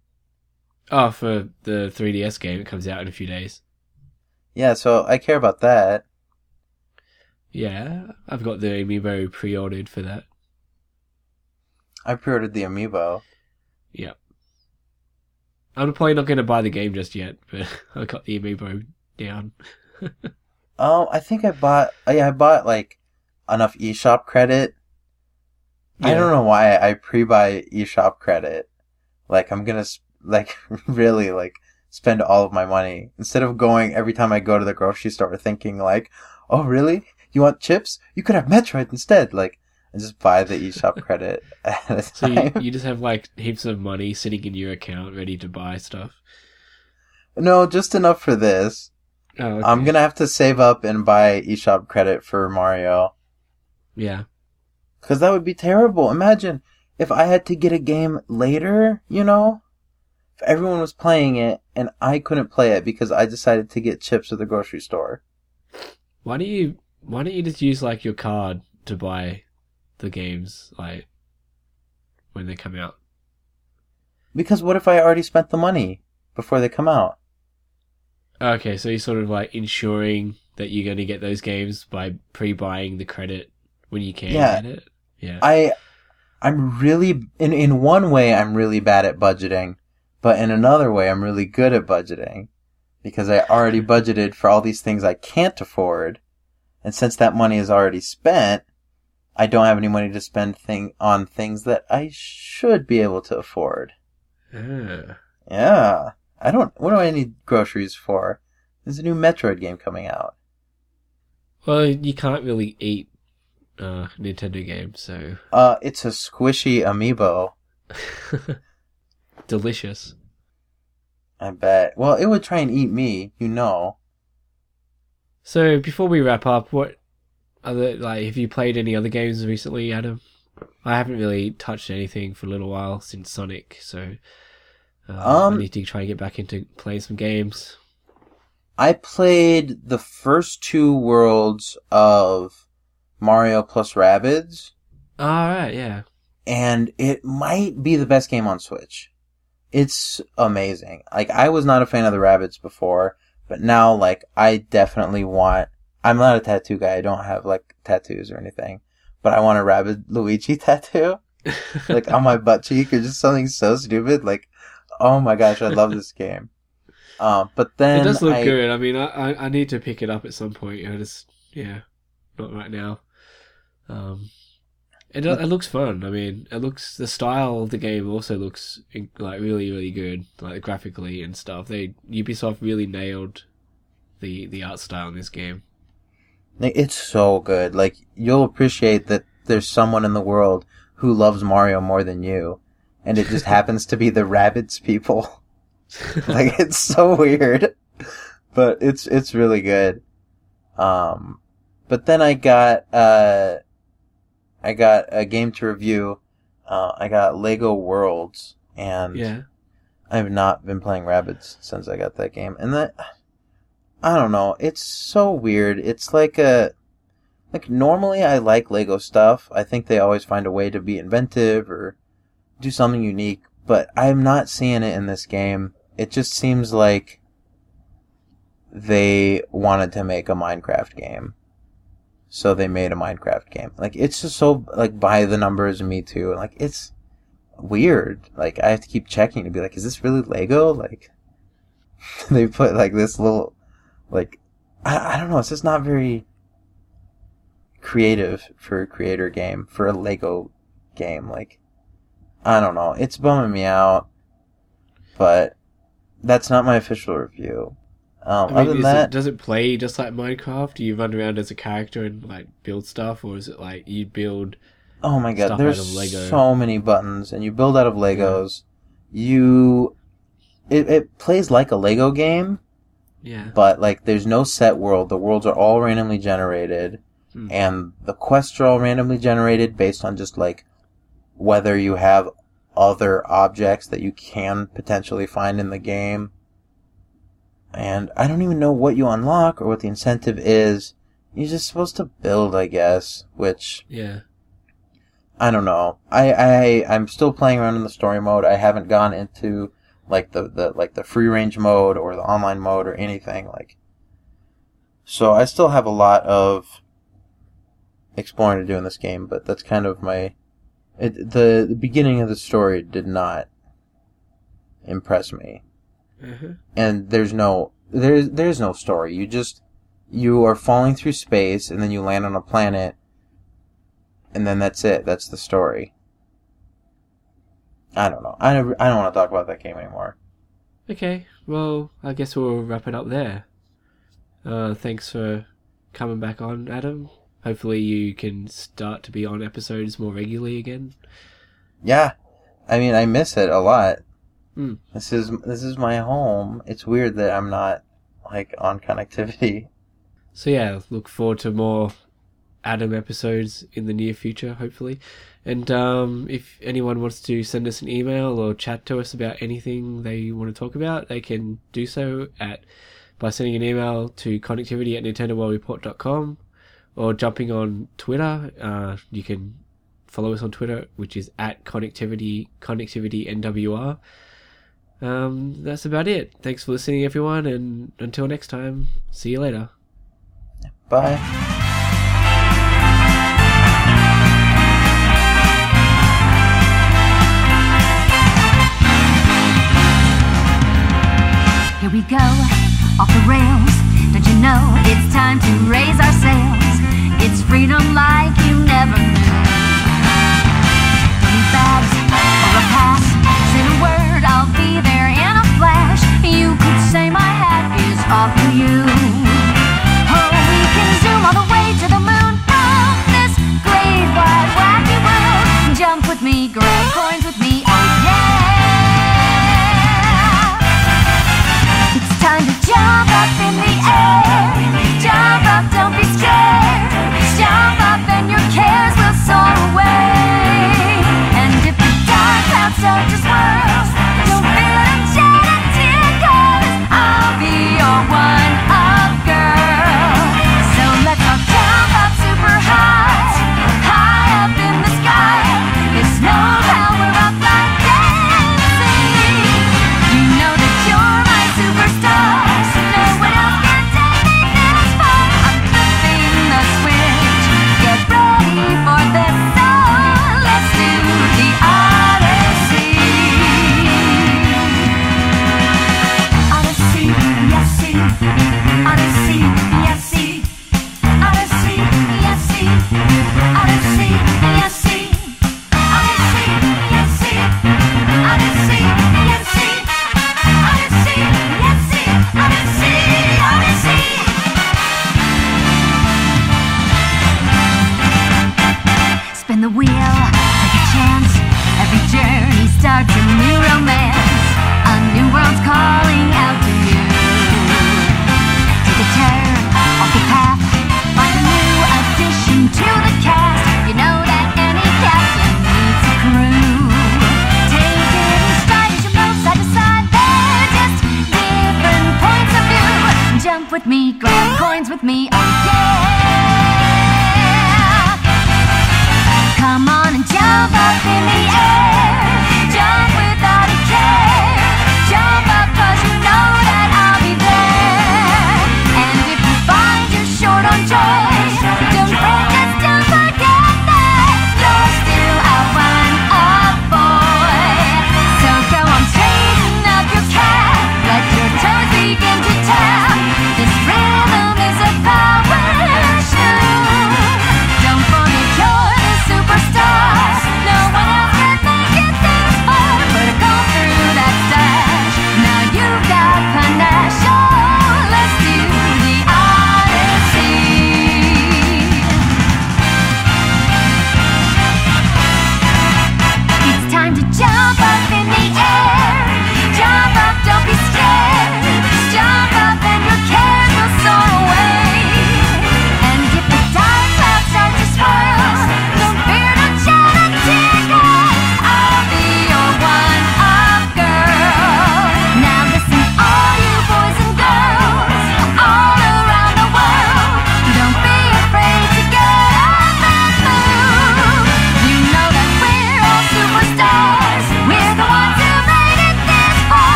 Oh, for the 3DS game, it comes out in a few days. Yeah, so I care about that. Yeah, I've got the amiibo pre-ordered for that. I pre-ordered the amiibo. Yep. I'm probably not going to buy the game just yet, but I got the amiibo down. Oh, I think I bought. Oh, I I bought like enough eShop credit. I don't know why I pre-buy eShop credit. Like I'm gonna like really like spend all of my money instead of going every time I go to the grocery store thinking like, oh really? You want chips? You could have Metroid instead. Like I just buy the eShop credit So you, you just have like heaps of money sitting in your account ready to buy stuff. no, just enough for this. Oh, okay. I'm gonna have to save up and buy eShop credit for Mario. Yeah. Because that would be terrible. Imagine if I had to get a game later, you know? If everyone was playing it and I couldn't play it because I decided to get chips at the grocery store. Why don't you Why don't you just use like your card to buy the games like when they come out? Because what if I already spent the money before they come out? Okay, so you're sort of like ensuring that you're going to get those games by pre-buying the credit when you can Yeah. get it. Yeah. I I'm really in in one way I'm really bad at budgeting, but in another way I'm really good at budgeting because I already budgeted for all these things I can't afford, and since that money is already spent, I don't have any money to spend thing on things that I should be able to afford. Ah. Yeah. I don't what do I need groceries for? There's a new Metroid game coming out. Well, you can't really eat uh, Nintendo games, so Uh it's a squishy amiibo. delicious. I bet. Well, it would try and eat me, you know. So before we wrap up, what other like have you played any other games recently, Adam? I haven't really touched anything for a little while since Sonic, so uh, Um, I need to try and get back into playing some games. I played the first two worlds of Mario plus Rabbids, All right, yeah. and it might be the best game on Switch. It's amazing. Like, I was not a fan of the Rabbids before, but now, like, I definitely want. I'm not a tattoo guy. I don't have, like, tattoos or anything. But I want a Rabbid Luigi tattoo, like, on my butt cheek, or just something so stupid. Like, oh my gosh, I love this game. Um, but then it does look I- good. I mean, I, I I need to pick it up at some point. You know, just yeah, not right now. Um, it it looks fun. I mean, it looks the style of the game also looks like really really good, like graphically and stuff. They Ubisoft really nailed the the art style in this game. It's so good. Like you'll appreciate that there's someone in the world who loves Mario more than you, and it just happens to be the Rabbids people. like it's so weird, but it's it's really good. Um, but then I got uh, I got a game to review. Uh, I got Lego Worlds, and yeah, I've not been playing Rabbids since I got that game, and that I don't know. It's so weird. It's like a like normally I like Lego stuff. I think they always find a way to be inventive or do something unique, but I'm not seeing it in this game. It just seems like they wanted to make a Minecraft game. So they made a Minecraft game. Like it's just so like by the numbers me too. Like it's weird. Like I have to keep checking to be like, is this really Lego? Like they put like this little like I, I don't know, it's just not very creative for a creator game, for a Lego game. Like I don't know. It's bumming me out. But that's not my official review. Um, I mean, other than that, it, does it play just like Minecraft? Do you run around as a character and like build stuff, or is it like you build? Oh my god, there's out of Lego. so many buttons, and you build out of Legos. You, it, it plays like a Lego game, Yeah, but like there's no set world. The worlds are all randomly generated, Hmm. and the quests are all randomly generated based on just like whether you have other objects that you can potentially find in the game. And I don't even know what you unlock or what the incentive is. You're just supposed to build, I guess, which yeah. I don't know. I, I I'm still playing around in the story mode. I haven't gone into like the, the like the free range mode or the online mode or anything like. So I still have a lot of exploring to do in this game, but that's kind of my. It, the the beginning of the story did not impress me, Uh-huh. and there's no there's there's no story. You just you are falling through space and then you land on a planet and then that's it. That's the story. I don't know. I never, I don't want to talk about that game anymore. Okay, well, I guess we'll wrap it up there. Uh, thanks for coming back on, Adam. Hopefully, you can start to be on episodes more regularly again. Yeah, I mean, I miss it a lot. Hmm. This is this is my home. It's weird that I'm not like on connectivity. So yeah, look forward to more Adam episodes in the near future, hopefully. And um, if anyone wants to send us an email or chat to us about anything they want to talk about, they can do so at by sending an email to connectivity at nintendoworldreport.com or jumping on Twitter. Uh, you can follow us on Twitter, which is at connectivity connectivity NWR um, that's about it. Thanks for listening, everyone, and until next time, see you later. Bye. Here we go, off the rails. Don't you know it's time to raise our sails? It's freedom like you never knew. Bags.